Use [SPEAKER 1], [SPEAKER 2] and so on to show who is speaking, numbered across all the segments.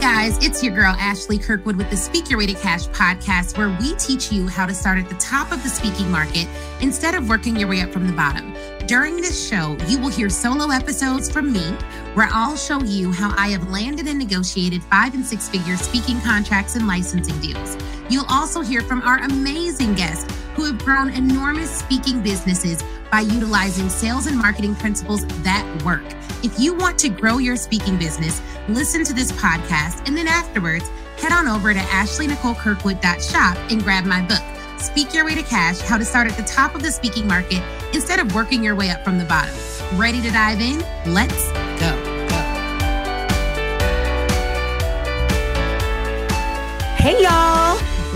[SPEAKER 1] guys, it's your girl Ashley Kirkwood with the Speak Your Way to Cash podcast, where we teach you how to start at the top of the speaking market instead of working your way up from the bottom. During this show, you will hear solo episodes from me where I'll show you how I have landed and negotiated five and six figure speaking contracts and licensing deals. You'll also hear from our amazing guests who have grown enormous speaking businesses by utilizing sales and marketing principles that work. If you want to grow your speaking business, listen to this podcast, and then afterwards, head on over to ashleynicolekirkwood.shop and grab my book, Speak Your Way to Cash How to Start at the Top of the Speaking Market instead of working your way up from the bottom. Ready to dive in? Let's go. Hey, y'all.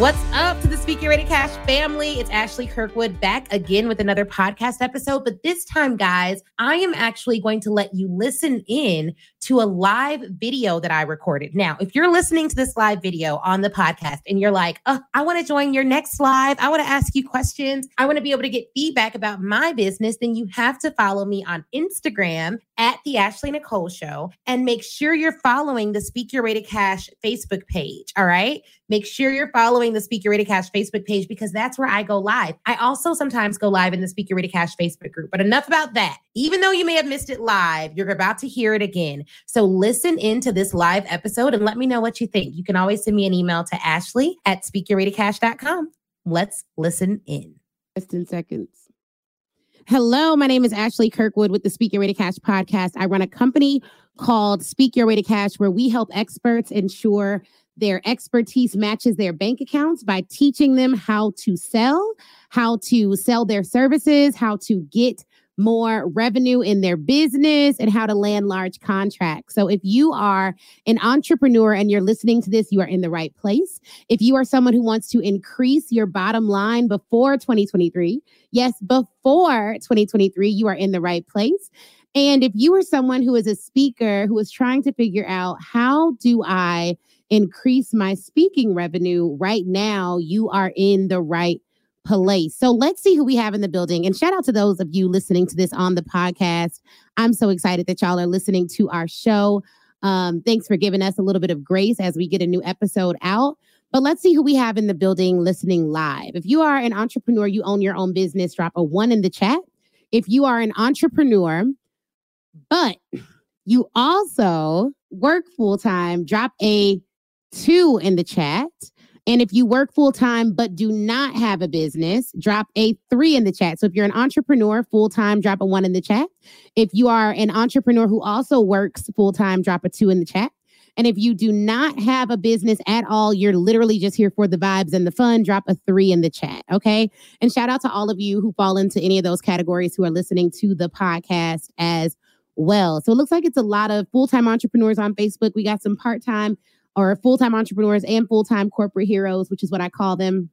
[SPEAKER 1] What's up to the Speak Your Way Cash family? It's Ashley Kirkwood back again with another podcast episode. But this time, guys, I am actually going to let you listen in to a live video that I recorded. Now, if you're listening to this live video on the podcast and you're like, oh, I want to join your next live, I want to ask you questions, I want to be able to get feedback about my business, then you have to follow me on Instagram at the Ashley Nicole Show and make sure you're following the Speak Your Way to Cash Facebook page. All right. Make sure you're following the Speak Your Way to Cash Facebook page because that's where I go live. I also sometimes go live in the Speak Your Way to Cash Facebook group. But enough about that. Even though you may have missed it live, you're about to hear it again. So listen into this live episode and let me know what you think. You can always send me an email to Ashley at speakyourwaytocash.com. Let's listen in.
[SPEAKER 2] Just in seconds. Hello, my name is Ashley Kirkwood with the Speak Your Way to Cash podcast. I run a company called Speak Your Way to Cash where we help experts ensure their expertise matches their bank accounts by teaching them how to sell, how to sell their services, how to get more revenue in their business and how to land large contracts. So if you are an entrepreneur and you're listening to this, you are in the right place. If you are someone who wants to increase your bottom line before 2023, yes, before 2023, you are in the right place. And if you are someone who is a speaker who is trying to figure out how do I increase my speaking revenue right now, you are in the right place. So let's see who we have in the building. And shout out to those of you listening to this on the podcast. I'm so excited that y'all are listening to our show. Um, thanks for giving us a little bit of grace as we get a new episode out. But let's see who we have in the building listening live. If you are an entrepreneur, you own your own business, drop a one in the chat. If you are an entrepreneur, but you also work full time, drop a two in the chat. And if you work full time but do not have a business, drop a three in the chat. So if you're an entrepreneur full time, drop a one in the chat. If you are an entrepreneur who also works full time, drop a two in the chat. And if you do not have a business at all, you're literally just here for the vibes and the fun, drop a three in the chat. Okay. And shout out to all of you who fall into any of those categories who are listening to the podcast as well. So it looks like it's a lot of full time entrepreneurs on Facebook. We got some part time or full time entrepreneurs and full time corporate heroes, which is what I call them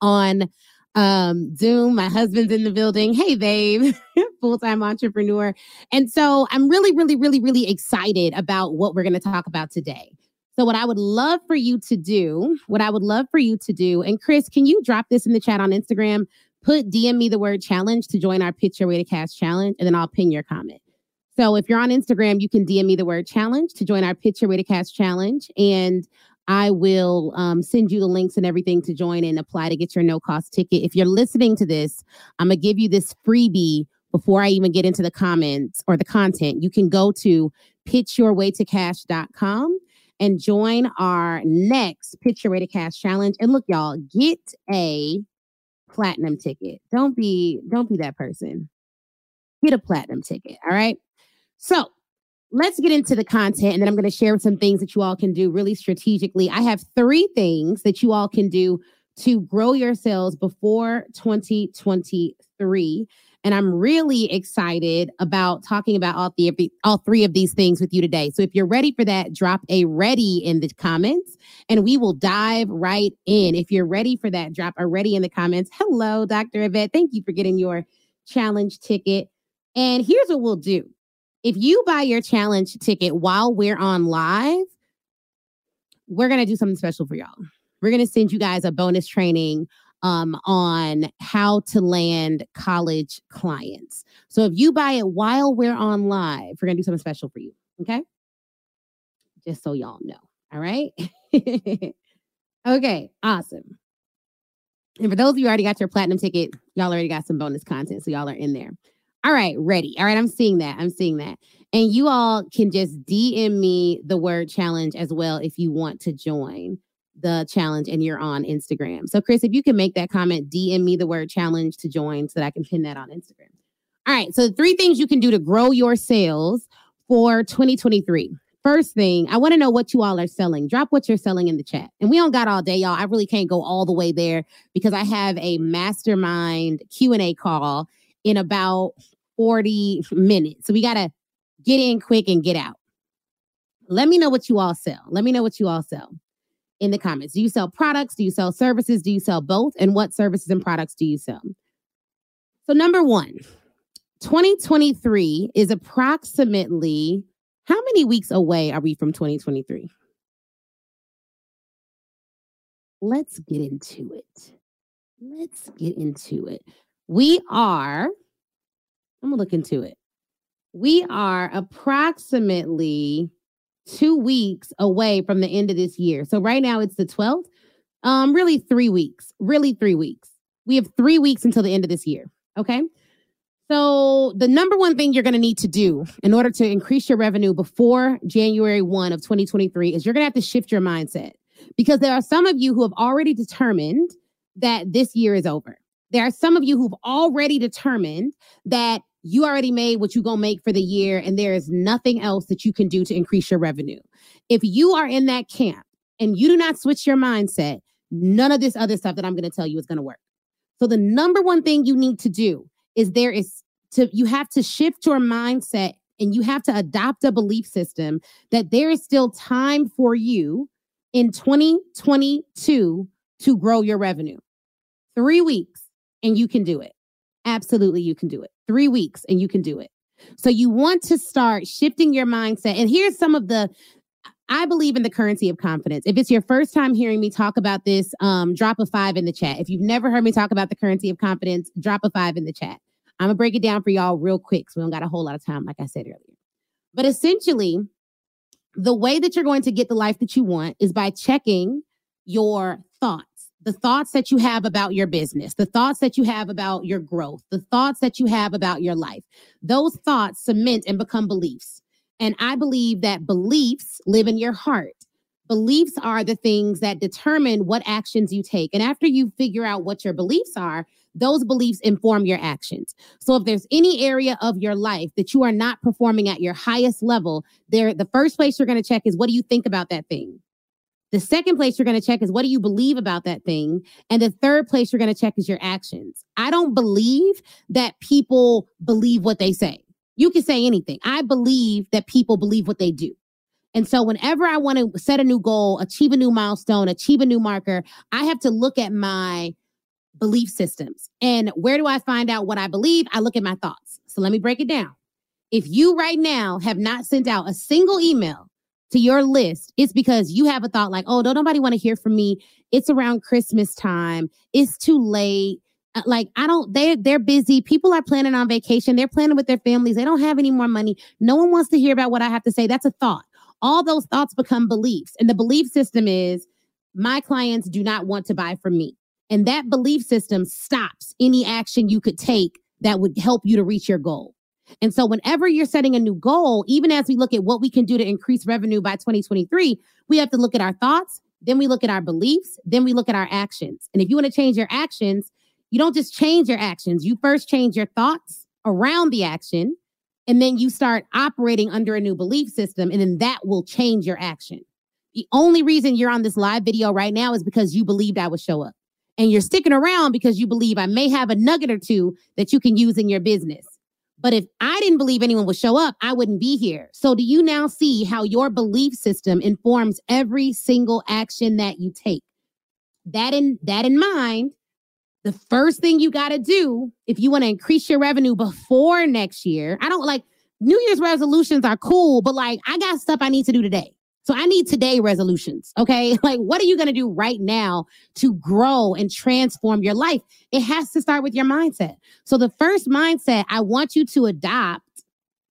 [SPEAKER 2] on um Zoom. My husband's in the building. Hey, babe, full time entrepreneur. And so I'm really, really, really, really excited about what we're going to talk about today. So, what I would love for you to do, what I would love for you to do, and Chris, can you drop this in the chat on Instagram? Put DM me the word challenge to join our Pitch Your Way to Cash challenge, and then I'll pin your comment. So if you're on Instagram, you can DM me the word challenge to join our Pitch Your Way to Cash challenge. And I will um, send you the links and everything to join and apply to get your no cost ticket. If you're listening to this, I'm going to give you this freebie before I even get into the comments or the content. You can go to pitchyourwaytocash.com and join our next Pitch Your Way to Cash challenge. And look, y'all, get a platinum ticket. Don't be don't be that person. Get a platinum ticket. All right. So let's get into the content and then I'm going to share some things that you all can do really strategically. I have three things that you all can do to grow your sales before 2023. And I'm really excited about talking about all three, all three of these things with you today. So if you're ready for that, drop a ready in the comments and we will dive right in. If you're ready for that, drop a ready in the comments. Hello, Dr. Yvette. Thank you for getting your challenge ticket. And here's what we'll do if you buy your challenge ticket while we're on live, we're going to do something special for y'all. We're going to send you guys a bonus training um, on how to land college clients. So if you buy it while we're on live, we're going to do something special for you. Okay. Just so y'all know. All right. okay, awesome. And for those of you who already got your platinum ticket, y'all already got some bonus content. So y'all are in there. All right, ready. All right, I'm seeing that. I'm seeing that. And you all can just DM me the word challenge as well if you want to join the challenge and you're on Instagram. So, Chris, if you can make that comment, DM me the word challenge to join so that I can pin that on Instagram. All right. So, three things you can do to grow your sales for 2023. First thing, I want to know what you all are selling. Drop what you're selling in the chat. And we don't got all day, y'all. I really can't go all the way there because I have a mastermind Q&A call in about 40 minutes. So we got to get in quick and get out. Let me know what you all sell. Let me know what you all sell in the comments. Do you sell products? Do you sell services? Do you sell both? And what services and products do you sell? So, number one, 2023 is approximately how many weeks away are we from 2023? Let's get into it. Let's get into it. We are, I'm gonna look into it. We are approximately two weeks away from the end of this year. So right now it's the 12th. Um, really three weeks. Really three weeks. We have three weeks until the end of this year. Okay. So the number one thing you're to need to do in order to increase your revenue before January 1 of 2023 is you're to have to shift your mindset because there are some of you who have already determined that this year is over. There are some of you who've already determined that you already made what you're going to make for the year and there is nothing else that you can do to increase your revenue. If you are in that camp and you do not switch your mindset, none of this other stuff that I'm going to tell you is going to work. So the number one thing you need to do is there is to you have to shift your mindset and you have to adopt a belief system that there is still time for you in 2022 to grow your revenue. 3 weeks and you can do it. Absolutely you can do it three weeks and you can do it. So you want to start shifting your mindset. And here's some of the I believe in the currency of confidence. If it's your first time hearing me talk about this, um, drop a five in the chat. If you've never heard me talk about the currency of confidence, drop a five in the chat. I'm gonna break it down for y'all real quick. So we don't got a whole lot of time, like I said earlier. But essentially, the way that you're going to get the life that you want is by checking your thoughts the thoughts that you have about your business, the thoughts that you have about your growth, the thoughts that you have about your life, those thoughts cement and become beliefs. And I believe that beliefs live in your heart. Beliefs are the things that determine what actions you take. And after you figure out what your beliefs are, those beliefs inform your actions. So if there's any area of your life that you are not performing at your highest level, there the first place you're going to check is what do you think about that thing? The second place you're going to check is what do you believe about that thing? And the third place you're going to check is your actions. I don't believe that people believe what they say. You can say anything. I believe that people believe what they do. And so, whenever I want to set a new goal, achieve a new milestone, achieve a new marker, I have to look at my belief systems. And where do I find out what I believe? I look at my thoughts. So, let me break it down. If you right now have not sent out a single email to your list, it's because you have a thought like, oh, don't nobody want to hear from me. It's around Christmas time. It's too late. Uh, like I don't, they're they're busy. People are planning on vacation. They're planning with their families. They don't have any more money. No one wants to hear about what I have to say. That's a thought. All those thoughts become beliefs. And the belief system is my clients do not want to buy from me. And that belief system stops any action you could take that would help you to reach your goal. And so, whenever you're setting a new goal, even as we look at what we can do to increase revenue by 2023, we have to look at our thoughts, then we look at our beliefs, then we look at our actions. And if you want to change your actions, you don't just change your actions, you first change your thoughts around the action, and then you start operating under a new belief system, and then that will change your action. The only reason you're on this live video right now is because you believed I would show up. And you're sticking around because you believe I may have a nugget or two that you can use in your business. But if I didn't believe anyone would show up, I wouldn't be here. So do you now see how your belief system informs every single action that you take? That in that in mind, the first thing you got to do if you want to increase your revenue before next year, I don't like New Year's resolutions are cool, but like I got stuff I need to do today. So I need today resolutions. Okay. Like, what are you going to do right now to grow and transform your life? It has to start with your mindset. So the first mindset I want you to adopt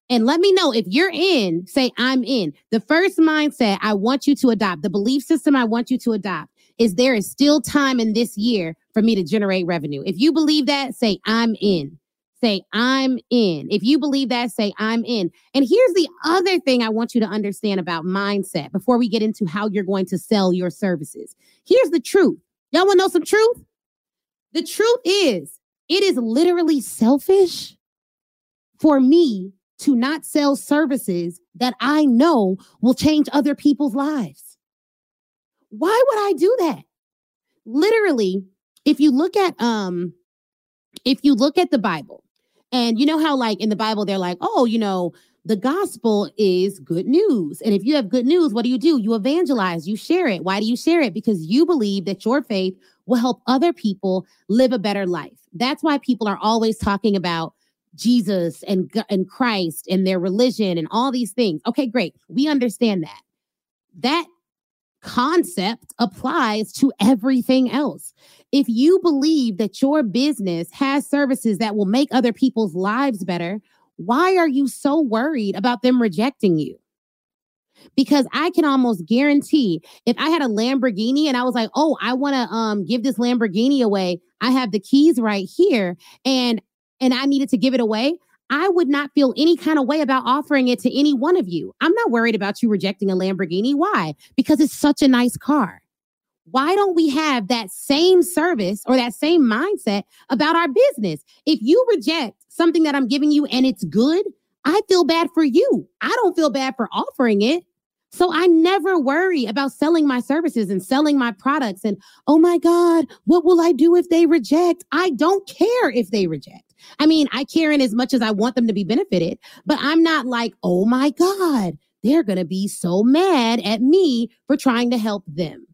[SPEAKER 2] And let me know if you're in, say, I'm in. The first mindset I want you to adopt, the belief system I want you to adopt is there is still time in this year for me to generate revenue. If you believe that, say, I'm in. Say, I'm in. If you believe that, say, I'm in. And here's the other thing I want you to understand about mindset before we get into how you're going to sell your services. Here's the truth. Y'all want to know some truth? The truth is, it is literally selfish for me to not sell services that I know will change other people's lives. Why would I do that? Literally, if you look at um if you look at the Bible, and you know how like in the Bible they're like, "Oh, you know, the gospel is good news. And if you have good news, what do you do? You evangelize, you share it. Why do you share it? Because you believe that your faith will help other people live a better life. That's why people are always talking about Jesus and, and Christ and their religion and all these things. Okay, great. We understand that. That concept applies to everything else. If you believe that your business has services that will make other people's lives better, why are you so worried about them rejecting you? Because I can almost guarantee if I had a Lamborghini and I was like, "Oh, I want to um give this Lamborghini away. I have the keys right here and and I needed to give it away." I would not feel any kind of way about offering it to any one of you. I'm not worried about you rejecting a Lamborghini. Why? Because it's such a nice car. Why don't we have that same service or that same mindset about our business? If you reject something that I'm giving you and it's good, I feel bad for you. I don't feel bad for offering it. So I never worry about selling my services and selling my products and, oh my God, what will I do if they reject? I don't care if they reject. I mean, I care in as much as I want them to be benefited, but I'm not like, oh my God, they're going to be so mad at me for trying to help them.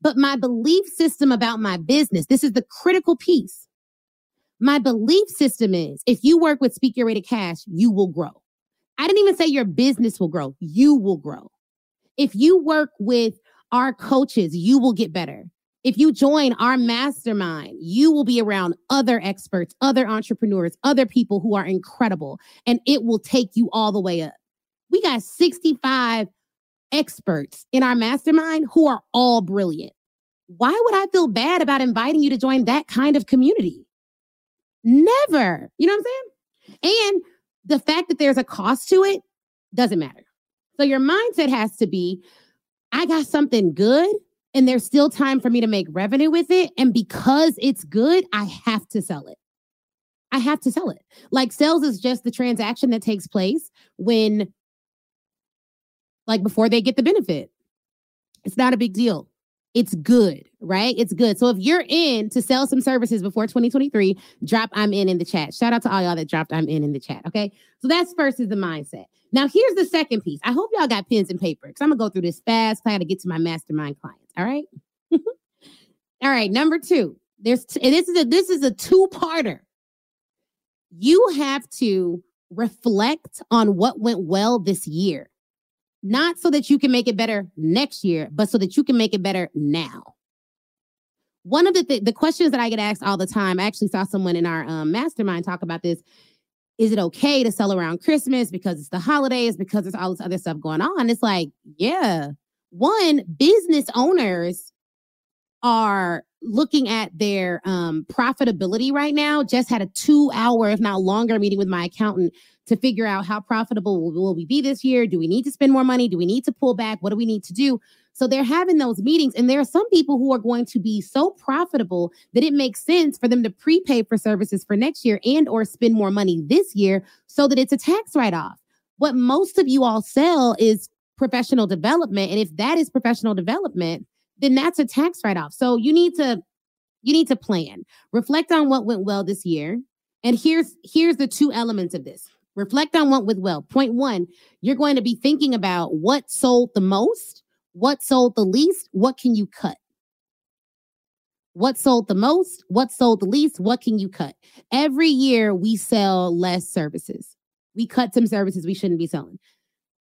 [SPEAKER 2] But my belief system about my business, this is the critical piece. My belief system is if you work with Speak Your Way to Cash, you will grow. I didn't even say your business will grow, you will grow. If you work with our coaches, you will get better. If you join our mastermind, you will be around other experts, other entrepreneurs, other people who are incredible, and it will take you all the way up. We got 65 experts in our mastermind who are all brilliant. Why would I feel bad about inviting you to join that kind of community? Never. You know what I'm saying? And the fact that there's a cost to it doesn't matter. So your mindset has to be I got something good and there's still time for me to make revenue with it. And because it's good, I have to sell it. I have to sell it. Like sales is just the transaction that takes place when, like, before they get the benefit. It's not a big deal. It's good, right? It's good. So if you're in to sell some services before 2023, drop I'm in in the chat. Shout out to all y'all that dropped I'm in in the chat. Okay. So that's first is the mindset. Now here's the second piece. I hope y'all got pens and paper because I'm gonna go through this fast. I gotta get to my mastermind clients. All right. all right. Number two, there's t- this is a this is a two-parter. You have to reflect on what went well this year, not so that you can make it better next year, but so that you can make it better now. One of the th- the questions that I get asked all the time, I actually saw someone in our um, mastermind talk about this. Is it okay to sell around Christmas because it's the holidays, because there's all this other stuff going on? It's like, yeah, one, business owners are looking at their um, profitability right now. Just had a two hour, if not longer, meeting with my accountant to figure out how profitable will, will we be this year? Do we need to spend more money? Do we need to pull back? What do we need to do? So they're having those meetings, and there are some people who are going to be so profitable that it makes sense for them to prepay for services for next year and or spend more money this year so that it's a tax write-off. What most of you all sell is professional development. And if that is professional development, then that's a tax write-off. So you need to you need to plan. Reflect on what went well this year. And here's here's the two elements of this. Reflect on what went well. Point 1, you're going to be thinking about what sold the most, what sold the least, what can you cut? What sold the most? What sold the least? What can you cut? Every year we sell less services. We cut some services we shouldn't be selling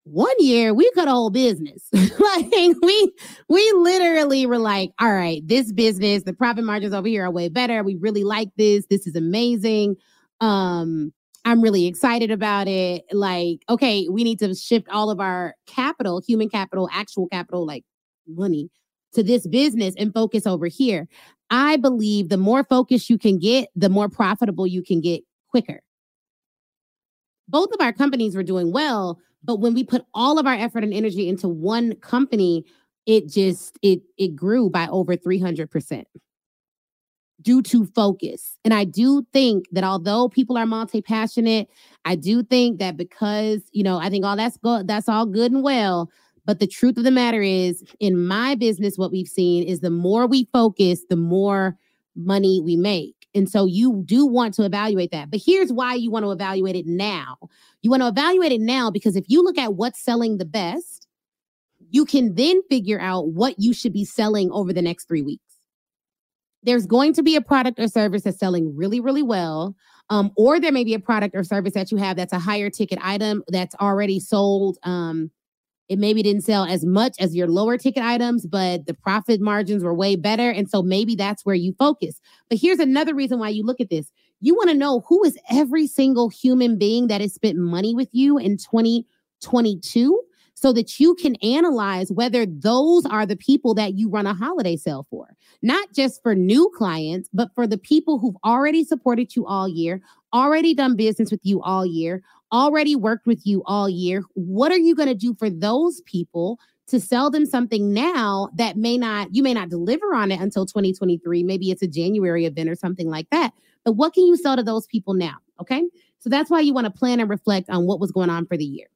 [SPEAKER 2] one year we cut a whole business. like we we literally were like, all right, this business, the profit margins over here are way better. We really like this. This is amazing. Um, I'm really excited about it. Like, okay, we need to shift all of our capital, human capital, actual capital, like money to this business and focus over here. I believe the more focus you can get, the more profitable you can get quicker. Both of our companies were doing well, but when we put all of our effort and energy into one company, it just it it grew by over 300% due to focus. And I do think that although people are multi-passionate, I do think that because, you know, I think all that's good that's all good and well, but the truth of the matter is in my business what we've seen is the more we focus, the more money we make. And so you do want to evaluate that. But here's why you want to evaluate it now. You want to evaluate it now because if you look at what's selling the best, you can then figure out what you should be selling over the next three weeks there's going to be a product or service that's selling really, really well. Um, or there may be a product or service that you have that's a higher ticket item that's already sold. Um, it maybe didn't sell as much as your lower ticket items, but the profit margins were way better. And so maybe that's where you focus. But here's another reason why you look at this. You want to know who is every single human being that has spent money with you in 2022 so that you can analyze whether those are the people that you run a holiday sale for. Not just for new clients, but for the people who've already supported you all year, already done business with you all year, already worked with you all year. What are you going to do for those people to sell them something now that may not, you may not deliver on it until 2023? Maybe it's a January event or something like that. But what can you sell to those people now? Okay. So that's why you want to plan and reflect on what was going on for the year.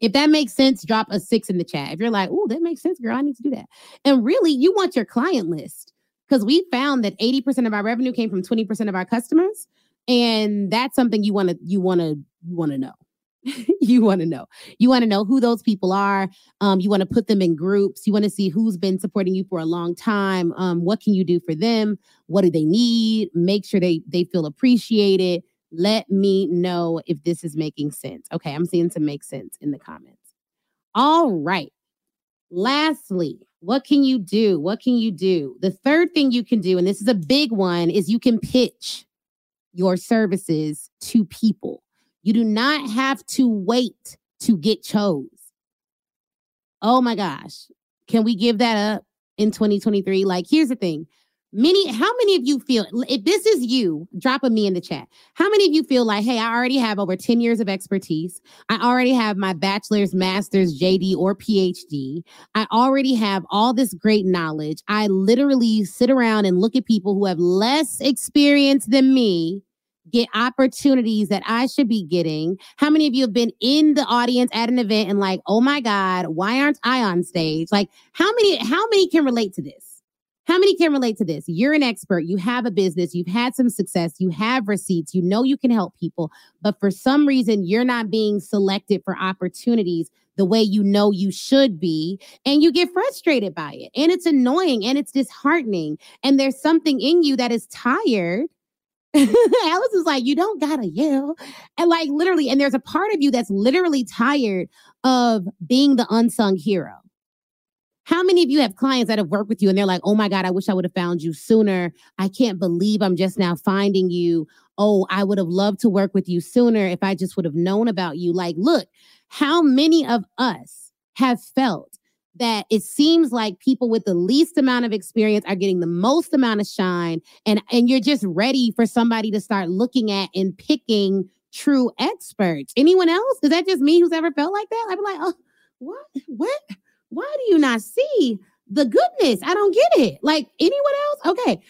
[SPEAKER 2] If that makes sense, drop a six in the chat. If you're like, oh, that makes sense, girl, I need to do that. And really, you want your client list because we found that 80% of our revenue came from 20% of our customers. And that's something you want to, you want to, you want to know. you want to know. You want to know who those people are. Um, you want to put them in groups. You want to see who's been supporting you for a long time. Um, what can you do for them? What do they need? Make sure they they feel appreciated. Let me know if this is making sense. Okay, I'm seeing some make sense in the comments. All right. Lastly, what can you do? What can you do? The third thing you can do, and this is a big one, is you can pitch your services to people. You do not have to wait to get chose. Oh my gosh. Can we give that up in 2023? Like, here's the thing Many, how many of you feel if this is you, drop a me in the chat. How many of you feel like, hey, I already have over 10 years of expertise. I already have my bachelor's, master's, JD, or PhD. I already have all this great knowledge. I literally sit around and look at people who have less experience than me get opportunities that I should be getting. How many of you have been in the audience at an event and like, oh my God, why aren't I on stage? Like, how many, how many can relate to this? How many can relate to this? You're an expert, you have a business, you've had some success, you have receipts, you know you can help people, but for some reason, you're not being selected for opportunities the way you know you should be, and you get frustrated by it. And it's annoying and it's disheartening. And there's something in you that is tired. Alice is like, you don't gotta yell. And like literally, and there's a part of you that's literally tired of being the unsung hero how many of you have clients that have worked with you and they're like, oh my God, I wish I would have found you sooner. I can't believe I'm just now finding you. Oh, I would have loved to work with you sooner if I just would have known about you. Like, look, how many of us have felt that it seems like people with the least amount of experience are getting the most amount of shine and and you're just ready for somebody to start looking at and picking true experts. Anyone else? Is that just me who's ever felt like that? I'd be like, oh, what? What? Why do you not see the goodness? I don't get it. Like anyone else? Okay.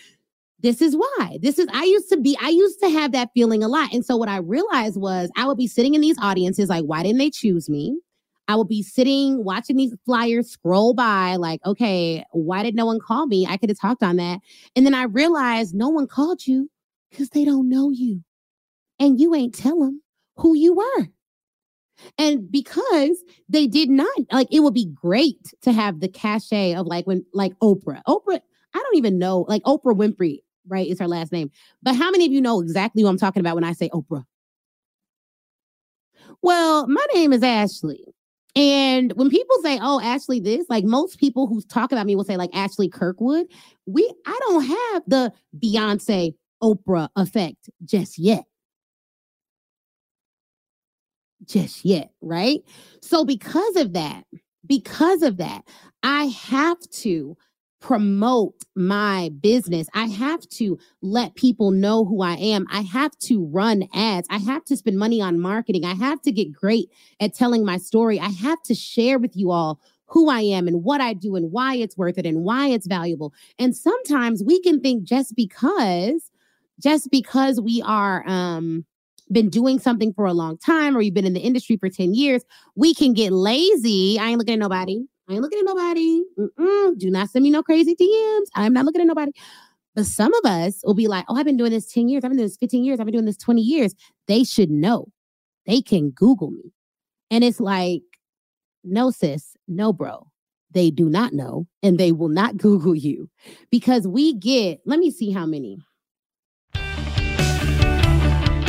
[SPEAKER 2] This is why. This is, I used to be, I used to have that feeling a lot. And so what I realized was I would be sitting in these audiences, like, why didn't they choose me? I would be sitting watching these flyers scroll by, like, okay, why did no one call me? I could have talked on that. And then I realized no one called you because they don't know you. And you ain't tell them who you were. And because they did not like it would be great to have the cachet of like when like Oprah. Oprah, I don't even know, like Oprah Winfrey, right? Is her last name. But how many of you know exactly what I'm talking about when I say Oprah? Well, my name is Ashley. And when people say, "Oh, Ashley, this," like most people who talk about me will say, like Ashley Kirkwood. We, I don't have the Beyonce, Oprah effect just yet. Just yet, right? So, because of that, because of that, I have to promote my business. I have to let people know who I am. I have to run ads. I have to spend money on marketing. I have to get great at telling my story. I have to share with you all who I am and what I do and why it's worth it and why it's valuable. And sometimes we can think just because just because we are um been doing something for a long time or you've been in the industry for 10 years, we can get lazy. I ain't looking at nobody. I ain't looking at nobody. Mm-mm, do not send me no crazy DMs. I'm not looking at nobody. But some of us will be like, oh, I've been doing this 10 years. I've been doing this 15 years. I've been doing this 20 years. They should know. They can Google me. And it's like, no, sis, no, bro. They do not know and they will not Google you because we get, let me see how many.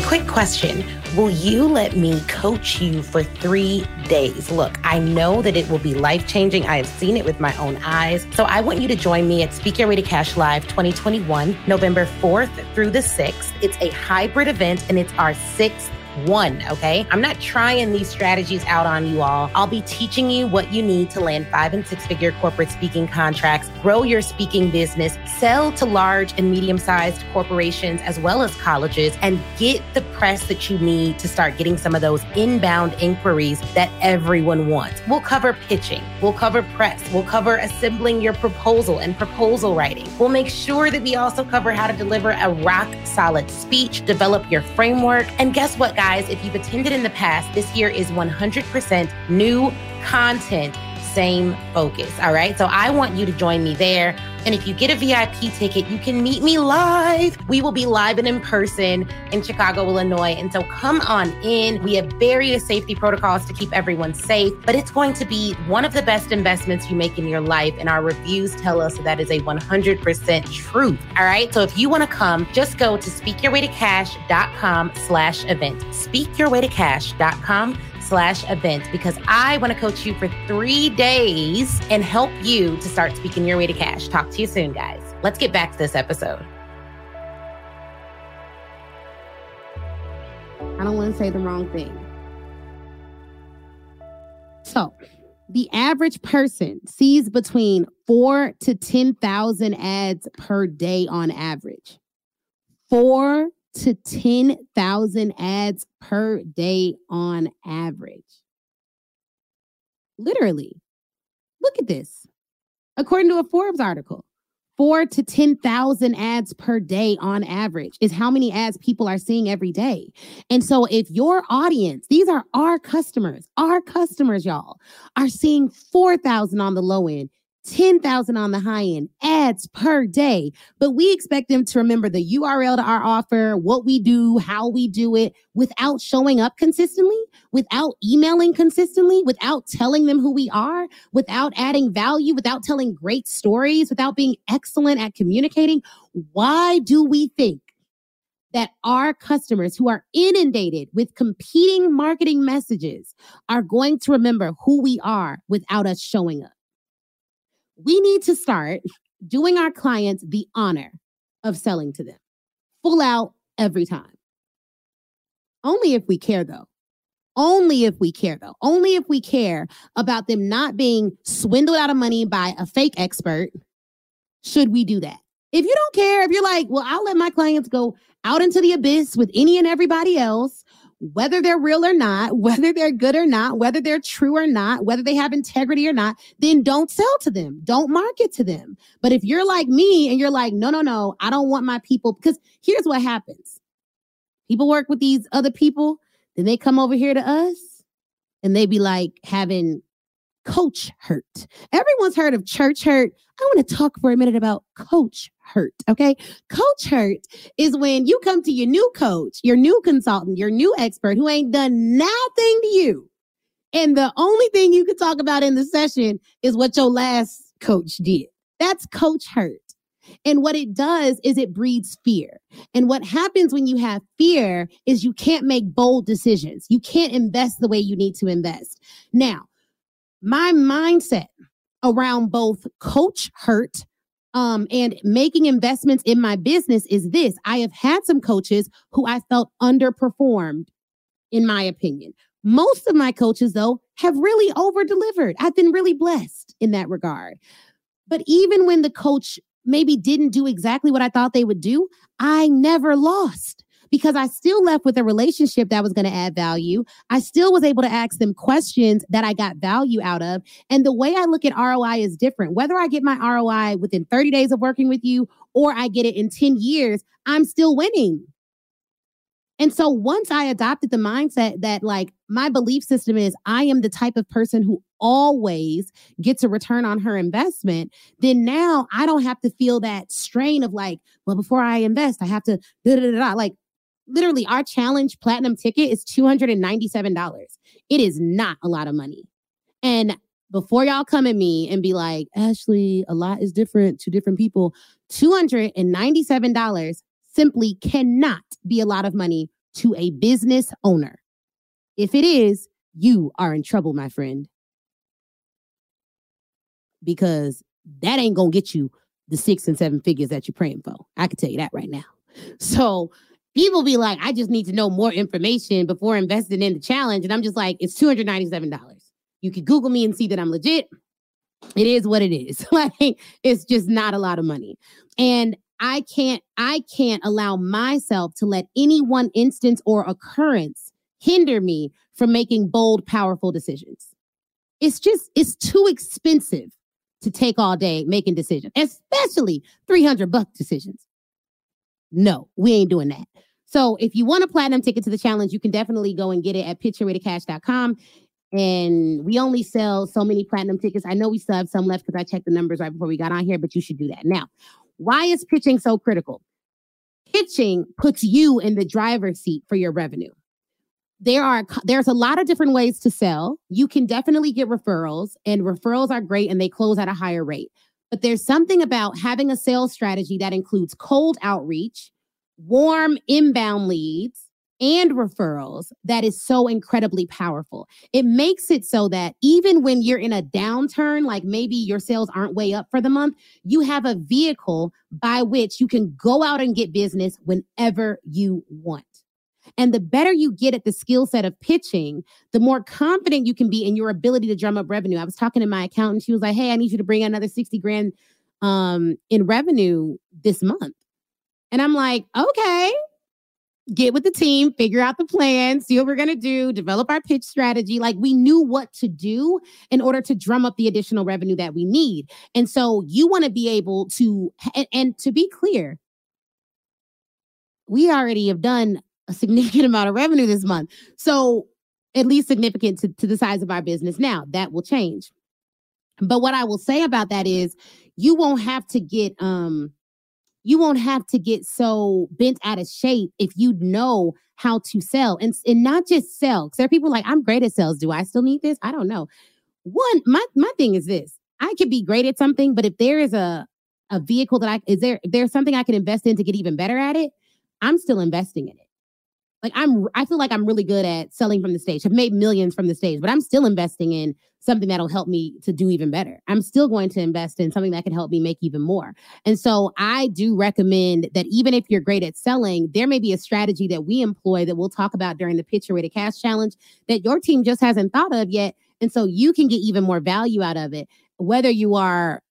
[SPEAKER 1] Quick question Will you let me coach you for three days? Look, I know that it will be life changing. I have seen it with my own eyes. So I want you to join me at Speak Your Way to Cash Live 2021, November 4th through the 6th. It's a hybrid event and it's our sixth one, okay? I'm not trying these strategies out on you all. I'll be teaching you what you need to land five and six figure corporate speaking contracts, grow your speaking business, sell to large and medium sized corporations as well as colleges, and get the press that you need to start getting some of those inbound inquiries that everyone wants. We'll cover pitching, we'll cover press, we'll cover assembling your proposal and proposal writing. We'll make sure that we also cover how to deliver a rock solid speech, develop your framework, and guess what, guys? if you've attended in the past, this year is 100% new content, same focus. All right. So I want you to join me there. And if you get a VIP ticket, you can meet me live. We will be live and in person in Chicago, Illinois. And so come on in. We have various safety protocols to keep everyone safe, but it's going to be one of the best investments you make in your life. And our reviews tell us that is a 100% truth. All right. So if you want to come, just go to speakyourwaytocash.com slash event. Speakyourwaytocash.com slash event because I want to coach you for three days and help you to start speaking your way to cash. Talk to you soon, guys. Let's get back to this episode.
[SPEAKER 2] I don't want to say the wrong thing. So, the average person sees between four to 10,000 ads per day on average. Four to 10,000 ads per day on average. Literally. Look at this. According to a Forbes article, four to 10,000 ads per day on average is how many ads people are seeing every day. And so if your audience, these are our customers, our customers, y'all, are seeing 4,000 on the low end, 10,000 on the high end ads per day, but we expect them to remember the URL to our offer, what we do, how we do it without showing up consistently, without emailing consistently, without telling them who we are, without adding value, without telling great stories, without being excellent at communicating. Why do we think that our customers who are inundated with competing marketing messages are going to remember who we are without us showing up? We need to start doing our clients the honor of selling to them full out every time. Only if we care, though. Only if we care, though. Only if we care about them not being swindled out of money by a fake expert should we do that. If you don't care, if you're like, well, I'll let my clients go out into the abyss with any and everybody else whether they're real or not, whether they're good or not, whether they're true or not, whether they have integrity or not, then don't sell to them. Don't market to them. But if you're like me and you're like, no, no, no, I don't want my people, because here's what happens people work with these other people, then they come over here to us and they be like having coach hurt. Everyone's heard of church hurt. I want to talk for a minute about coach hurt. Okay. Coach hurt is when you come to your new coach, your new consultant, your new expert who ain't done nothing to you. And the only thing you can talk about in the session is what your last coach did. That's coach hurt. And what it does is it breeds fear. And what happens when you have fear is you can't make bold decisions. You can't invest the way you need to invest. Now, my mindset around both coach hurt um, and making investments in my business is this I have had some coaches who I felt underperformed, in my opinion. Most of my coaches, though, have really over delivered. I've been really blessed in that regard. But even when the coach maybe didn't do exactly what I thought they would do, I never lost because I still left with a relationship that was going to add value. I still was able to ask them questions that I got value out of. And the way I look at ROI is different. Whether I get my ROI within 30 days of working with you or I get it in 10 years, I'm still winning. And so once I adopted the mindset that like my belief system is I am the type of person who always gets a return on her investment, then now I don't have to feel that strain of like, well, before I invest, I have to da da da da. Like literally, our challenge platinum ticket is $297. It is not a lot of money. And before y'all come at me and be like, Ashley, a lot is different to different people, $297 simply cannot be a lot of money to a business owner. If it is, you are in trouble, my friend. Because that ain't going to get you the six and seven figures that you're praying for. I can tell you that right now. So people be like, I just need to know more information before investing in the challenge. And I'm just like, it's $297. You can Google me and see that I'm legit. It is what it is. like, it's just not a lot of money. And I can't I can't allow myself to let any one instance or occurrence hinder me from making bold powerful decisions. It's just it's too expensive to take all day making decisions, especially 300 buck decisions. No, we ain't doing that. So if you want a platinum ticket to the challenge, you can definitely go and get it at pitchyourwaytocash.com. And we only sell so many platinum tickets. I know we still have some left because I checked the numbers right before we got on here, but you should do that. Now, why is pitching so critical? Pitching puts you in the driver's seat for your revenue. There are there's a lot of different ways to sell. You can definitely get referrals and referrals are great and they close at a higher rate. But there's something about having a sales strategy that includes cold outreach, warm inbound leads, and referrals that is so incredibly powerful. It makes it so that even when you're in a downturn, like maybe your sales aren't way up for the month, you have a vehicle by which you can go out and get business whenever you want. And the better you get at the skill set of pitching, the more confident you can be in your ability to drum up revenue. I was talking to my accountant. She was like, Hey, I need you to bring another 60 grand um, in revenue this month. And I'm like, okay, get with the team, figure out the plan, see what we're going to do, develop our pitch strategy. Like we knew what to do in order to drum up the additional revenue that we need. And so you want to be able to, and, and, to be clear, we already have done a significant amount of revenue this month. So at least significant to, to the size of our business now. That will change. But what I will say about that is you won't have to get um you won't have to get so bent out of shape if you know how to sell and, and not just sell. Because there are people like, I'm great at sales. Do I still need this? I don't know. One, my my thing is this. I could be great at something, but if there is a a vehicle that I is there, if there's something I can invest in to get even better at it, I'm still investing in it. Like I'm I feel like I'm really good at selling from the stage. I've made millions from the stage, but I'm still investing in something that'll help me to do even better. I'm still going to invest in something that can help me make even more. And so I do recommend that even if you're great at selling, there may be a strategy that we employ that we'll talk about during the pitch your way to cash challenge that your team just hasn't thought of yet. And so you can get even more value out of it. Whether you are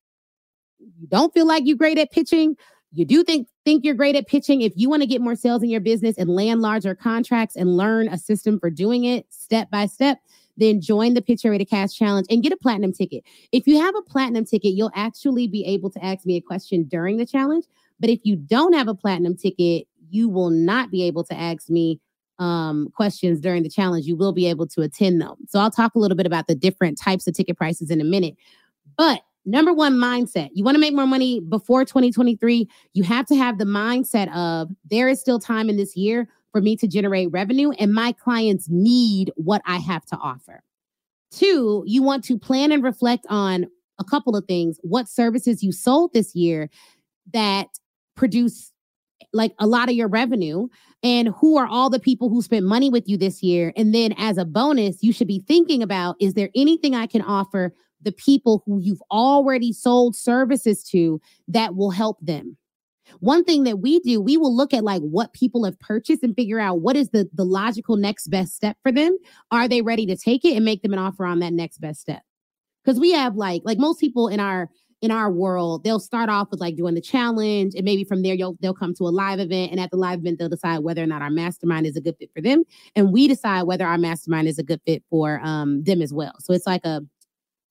[SPEAKER 2] you don't feel like you're great at pitching, you do think think you're great at pitching. If you want to get more sales in your business and land larger contracts and learn a system for doing it step by step, then join the Pitch Your Way to Cash Challenge and get a platinum ticket. If you have a platinum ticket, you'll actually be able to ask me a question during the challenge. But if you don't have a platinum ticket, you will not be able to ask me um, questions during the challenge. You will be able to attend them. So I'll talk a little bit about the different types of ticket prices in a minute. But number one mindset. You want to make more money before 2023 you have to have the mindset of there is still time in this year for me to generate revenue, and my clients need what I have to offer. Two, you want to plan and reflect on a couple of things. What services you sold this year that produce like a lot of your revenue and who are all the people who spent money with you this year? And then as a bonus you should be thinking about is there anything i can offer the people who you've already sold services to that will help them One thing that we do, we will look at like what people have purchased and figure out what is the the logical next best step for them. Are they ready to take it and make them an offer on that next best step? Because we have like like most people in our in our world, they'll start off with like doing the challenge, and maybe from there you'll they'll come to a live event, and at the live event they'll decide whether or not our mastermind is a good fit for them, and we decide whether our mastermind is a good fit for um, them as well. So it's like a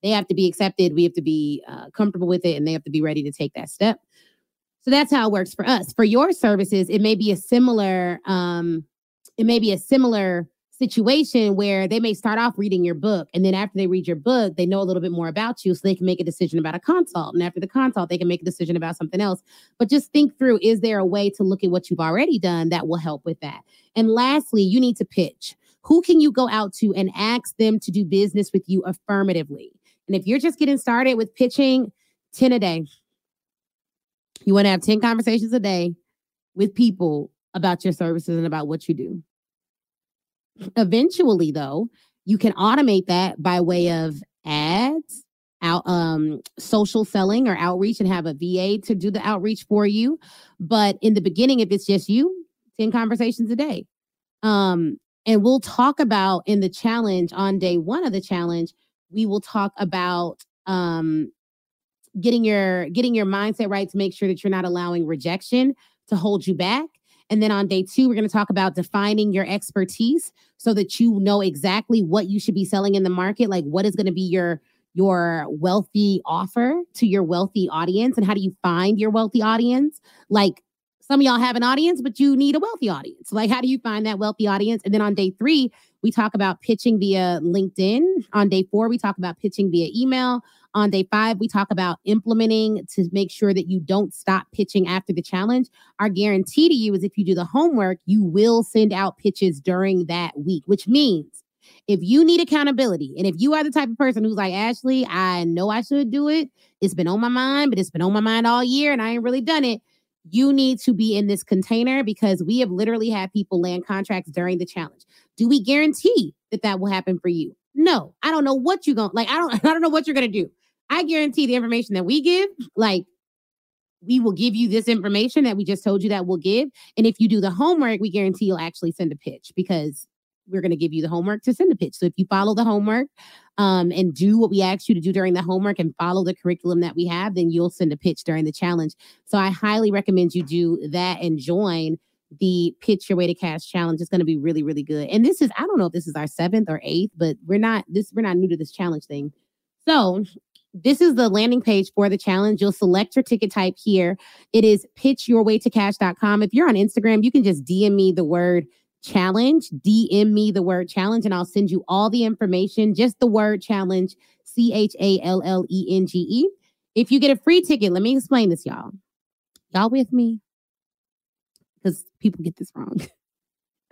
[SPEAKER 2] they have to be accepted, we have to be uh, comfortable with it, and they have to be ready to take that step. So that's how it works for us. For your services, it may be a similar um, it may be a similar situation where they may start off reading your book and then after they read your book they know a little bit more about you so they can make a decision about a consult. And after the consult they can make a decision about something else. But just think through is there a way to look at what you've already done that will help with that? And lastly you need to pitch. Who can you go out to and ask them to do business with you affirmatively and if you're just getting started with pitching 10 a day you want to have 10 conversations a day with people about your services and about what you do Eventually, though, you can automate that by way of ads, out um social selling or outreach and have a VA to do the outreach for you. But in the beginning, if it's just you, 10 conversations a day. Um, and we'll talk about in the challenge on day one of the challenge, we will talk about um getting your getting your mindset right to make sure that you're not allowing rejection to hold you back and then on day two, we're going to talk about defining your expertise so that you know exactly what you should be selling in the market. Like what is going to be your your wealthy offer to your wealthy audience and how do you find your wealthy audience? Like some of y'all have an audience, but you need a wealthy audience. Like, how do you find that wealthy audience? And then on day three, we talk about pitching via LinkedIn. On day four, we talk about pitching via email. On day five, we talk about implementing to make sure that you don't stop pitching after the challenge. Our guarantee to you is if you do the homework, you will send out pitches during that week, which means if you need accountability and if you are the type of person who's like, Ashley, I know I should do it. It's been on my mind, but it's been on my mind all year and I ain't really done it. You need to be in this container because we have literally had people land contracts during the challenge. Do we guarantee that that will happen for you? No, I don't know what you're going like. I don't, I don't know what you're to do. I guarantee the information that we give, like we will give you this information that we just told you that we'll give. And if you do the homework, we guarantee you'll actually send a pitch because we're going to give you the homework to send a pitch. So if you follow the homework um, and do what we asked you to do during the homework and follow the curriculum that we have, then you'll send a pitch during the challenge. So I highly recommend you do that and join the pitch your way to cash challenge It's going to be really really good and this is i don't know if this is our seventh or eighth but we're not this we're not new to this challenge thing so this is the landing page for the challenge. You'll select your ticket type here. It is pitchyourwaytocash.com. If you're on Instagram, you can just DM me the word challenge, DM me the word challenge, and I'll send you all the information, just the word challenge, C H A L L E N G E. If you get a free ticket, let me explain this, y'all. Y'all with me? Because people get this wrong.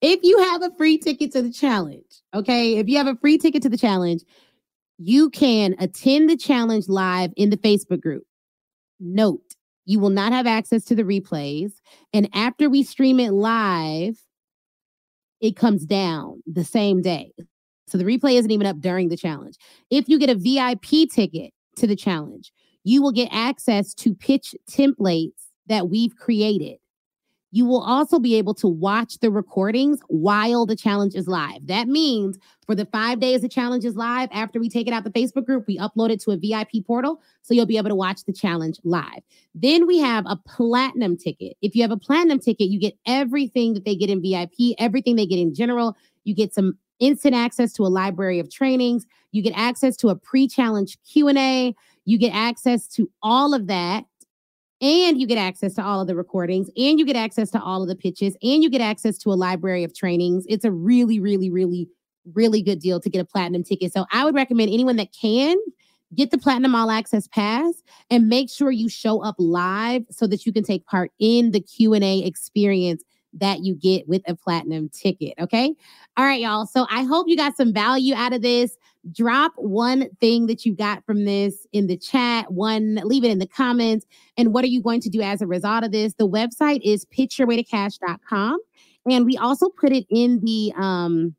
[SPEAKER 2] if you have a free ticket to the challenge, okay, if you have a free ticket to the challenge, you can attend the challenge live in the Facebook group. Note, you will not have access to the replays. And after we stream it live, it comes down the same day. So the replay isn't even up during the challenge. If you get a VIP ticket to the challenge, you will get access to pitch templates that we've created. You will also be able to watch the recordings while the challenge is live. That means for the five days the challenge is live, after we take it out the Facebook group, we upload it to a VIP portal. So you'll be able to watch the challenge live. Then we have a platinum ticket. If you have a platinum ticket, you get everything that they get in VIP, everything they get in general. You get some instant access to a library of trainings. You get access to a pre-challenge Q&A. You get access to all of that and you get access to all of the recordings and you get access to all of the pitches and you get access to a library of trainings. It's a really really really really good deal to get a platinum ticket. So i would recommend anyone that can get the platinum all access pass and make sure you show up live so that you can take part in the q&a experience that you get with a platinum ticket okay? All right y'all. So i hope you got some value out of this drop one thing that you got from this in the chat, one, leave it in the comments. And what are you going to do as a result of this? The website is pitchyourwaytocash.com. And we also put it in the um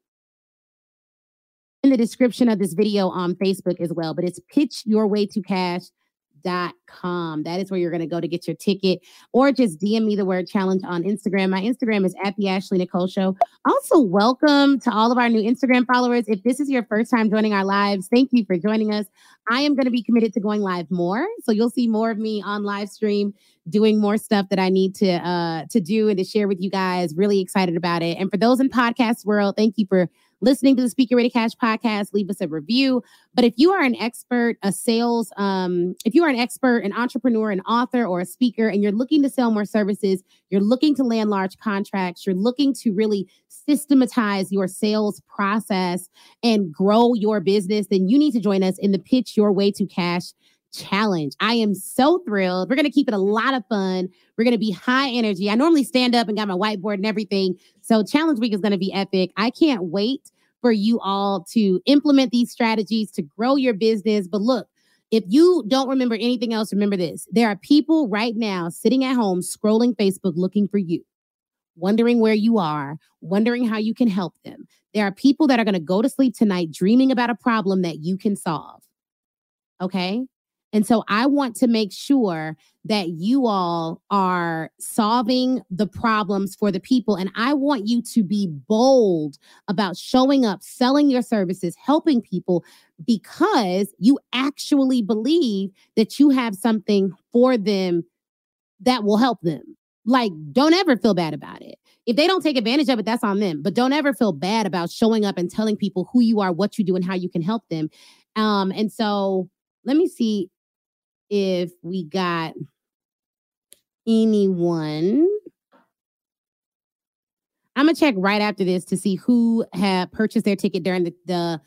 [SPEAKER 2] in the description of this video on Facebook as well. But it's pitchyourwaytocash.com com. That is where you're going to go to get your ticket or just DM me the word challenge on Instagram. My Instagram is at the Ashley Nicole Show. Also, welcome to all of our new Instagram followers. If this is your first time joining our lives, thank you for joining us. I am going to be committed to going live more. So you'll see more of me on live stream doing more stuff that I need to uh to do and to share with you guys. Really excited about it. And for those in podcast world, thank you for listening to the Speak Your Way to Cash podcast, leave us a review. But if you are an expert, a sales, um, if you are an expert, an entrepreneur, an author, or a speaker, and you're looking to sell more services, you're looking to land large contracts, you're looking to really systematize your sales process and grow your business, then you need to join us in the Pitch Your Way to Cash challenge. I am so thrilled. We're going to keep it a lot of fun. We're going to be high energy. I normally stand up and got my whiteboard and everything. So, challenge week is going to be epic. I can't wait for you all to implement these strategies to grow your business. But look, if you don't remember anything else, remember this there are people right now sitting at home scrolling Facebook looking for you, wondering where you are, wondering how you can help them. There are people that are going to go to sleep tonight dreaming about a problem that you can solve. Okay. And so I want to make sure that you all are solving the problems for the people. And I want you to be bold about showing up, selling your services, helping people because you actually believe that you have something for them that will help them. Like, don't ever feel bad about it. If they don't take advantage of it, that's on them. But don't ever feel bad about showing up and telling people who you are, what you do, and how you can help them. Um, and so let me see if we got anyone. I'm gonna check right after this to see who had purchased their ticket during the the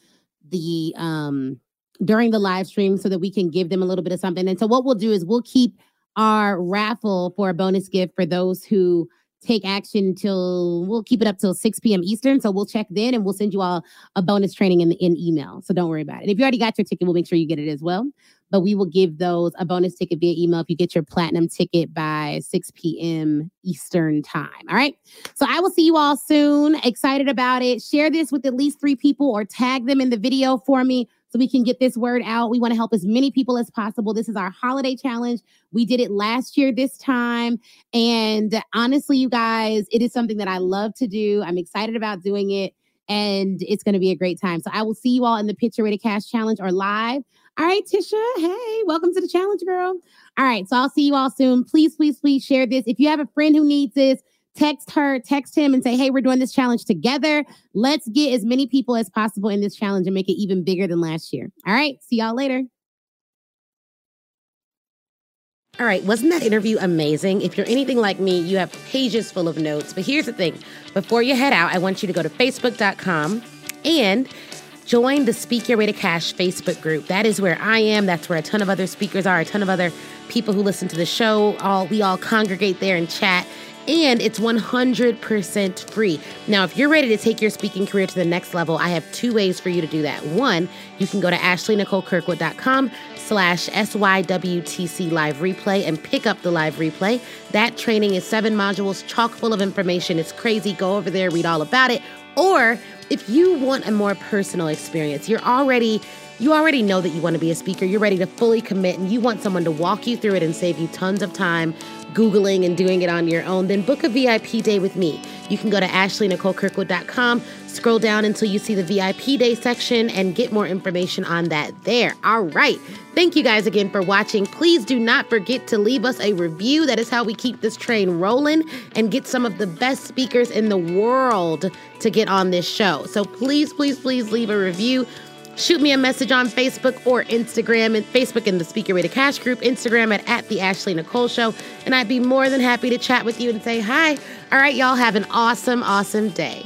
[SPEAKER 2] the um during the live stream so that we can give them a little bit of something. And so what we'll do is we'll keep our raffle for a bonus gift for those who take action till we'll keep it up till 6 p.m. Eastern. So we'll check then and we'll send you all a bonus training in, the in email. So don't worry about it. If you already got your ticket, we'll make sure you get it as well but we will give those a bonus ticket via email if you get your platinum ticket by 6 p.m. Eastern time. All right. So I will see you all soon. Excited about it. Share this with at least three people or tag them in the video for me so we can get this word out. We want to help as many people as possible. This is our holiday challenge. We did it last year this time. And honestly, you guys, it is something that I love to do. I'm excited about doing it and it's going to be a great time. So I will see you all in the Picture to Cash Challenge or live. All right, Tisha. Hey, welcome to the challenge, girl. All right, so I'll see you all soon. Please, please, please share this. If you have a friend who needs this, text her, text him, and say, hey, we're doing this challenge together. Let's get as many people as possible in this challenge and make it even bigger than last year. All right, see y'all later.
[SPEAKER 1] All right, wasn't that interview amazing? If you're anything like me, you have pages full of notes. But here's the thing before you head out, I want you to go to facebook.com and join the Speak Your Way to Cash Facebook group. That is where I am. That's where a ton of other speakers are, a ton of other people who listen to the show. All we all congregate there and chat. And it's 100% free. Now, if you're ready to take your speaking career to the next level, I have two ways for you to do that. One, you can go to ashleynicolekirkwood.com slash SYWTC live replay and pick up the live replay. That training is seven modules, chock full of information. It's crazy. Go over there, read all about it. Or if you want a more personal experience, you're already you already know that you want to be a speaker. You're ready to fully commit and you want someone to walk you through it and save you tons of time Googling and doing it on your own, then book a VIP day with me. You can go to ashleynicolekirkwood.com, scroll down until you see the VIP day section, and get more information on that there. All right. Thank you guys again for watching. Please do not forget to leave us a review. That is how we keep this train rolling and get some of the best speakers in the world to get on this show. So please, please, please leave a review. Shoot me a message on Facebook or Instagram and Facebook in the Speak Your Way to Cash group, Instagram at, at the Ashley Nicole Show. And I'd be more than happy to chat with you and say hi. All right, y'all have an awesome, awesome day.